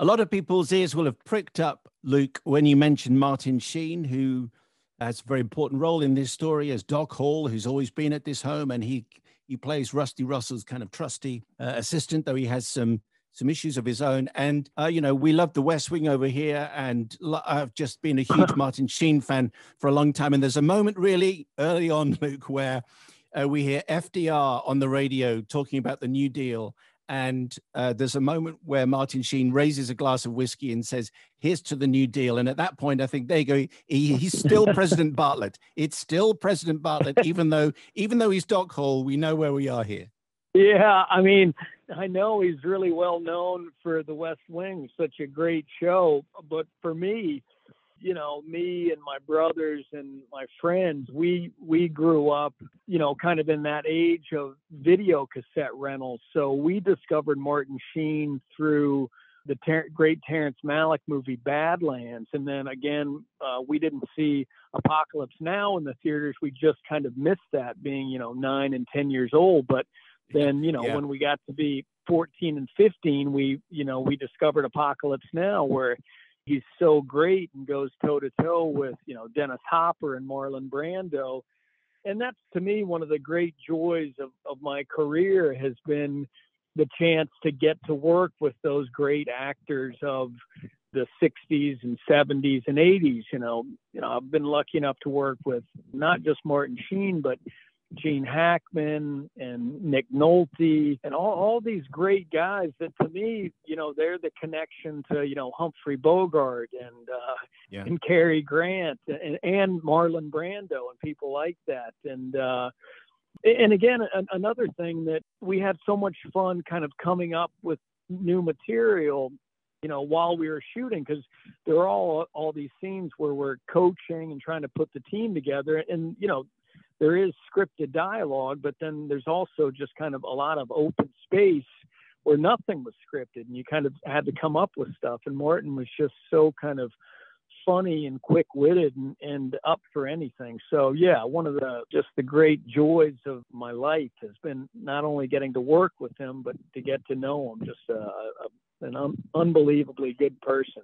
A lot of people's ears will have pricked up, Luke, when you mentioned Martin Sheen, who has a very important role in this story as Doc Hall, who's always been at this home, and he he plays Rusty Russell's kind of trusty uh, assistant, though he has some some issues of his own. And uh, you know, we love The West Wing over here, and I've just been a huge Martin Sheen fan for a long time. And there's a moment really early on, Luke, where uh, we hear FDR on the radio talking about the New Deal, and uh, there's a moment where Martin Sheen raises a glass of whiskey and says, "Here's to the New Deal." And at that point, I think they go, he, he's still President Bartlet. It's still President Bartlet, even though even though he's Doc Hall, we know where we are here. Yeah, I mean, I know he's really well known for The West Wing, such a great show. But for me, you know, me and my brothers and my friends, we we grew up, you know, kind of in that age of video cassette rentals. So we discovered Martin Sheen through the ter- great Terrence Malick movie Badlands, and then again, uh, we didn't see Apocalypse Now in the theaters. We just kind of missed that, being you know nine and ten years old. But then you know yeah. when we got to be 14 and 15, we you know we discovered Apocalypse Now, where he's so great and goes toe to toe with you know Dennis Hopper and Marlon Brando, and that's to me one of the great joys of of my career has been the chance to get to work with those great actors of the 60s and 70s and 80s. You know, you know, I've been lucky enough to work with not just Martin Sheen, but Gene Hackman and Nick Nolte and all, all these great guys that to me, you know, they're the connection to, you know, Humphrey Bogart and uh, yeah. and Cary Grant and, and Marlon Brando and people like that. And uh, and again, a, another thing that we had so much fun kind of coming up with new material you know, while we were shooting, because there are all all these scenes where we're coaching and trying to put the team together, and you know, there is scripted dialogue, but then there's also just kind of a lot of open space where nothing was scripted and you kind of had to come up with stuff. And Martin was just so kind of funny and quick witted and, and up for anything. So yeah, one of the just the great joys of my life has been not only getting to work with him, but to get to know him. Just a, a, an un- unbelievably good person.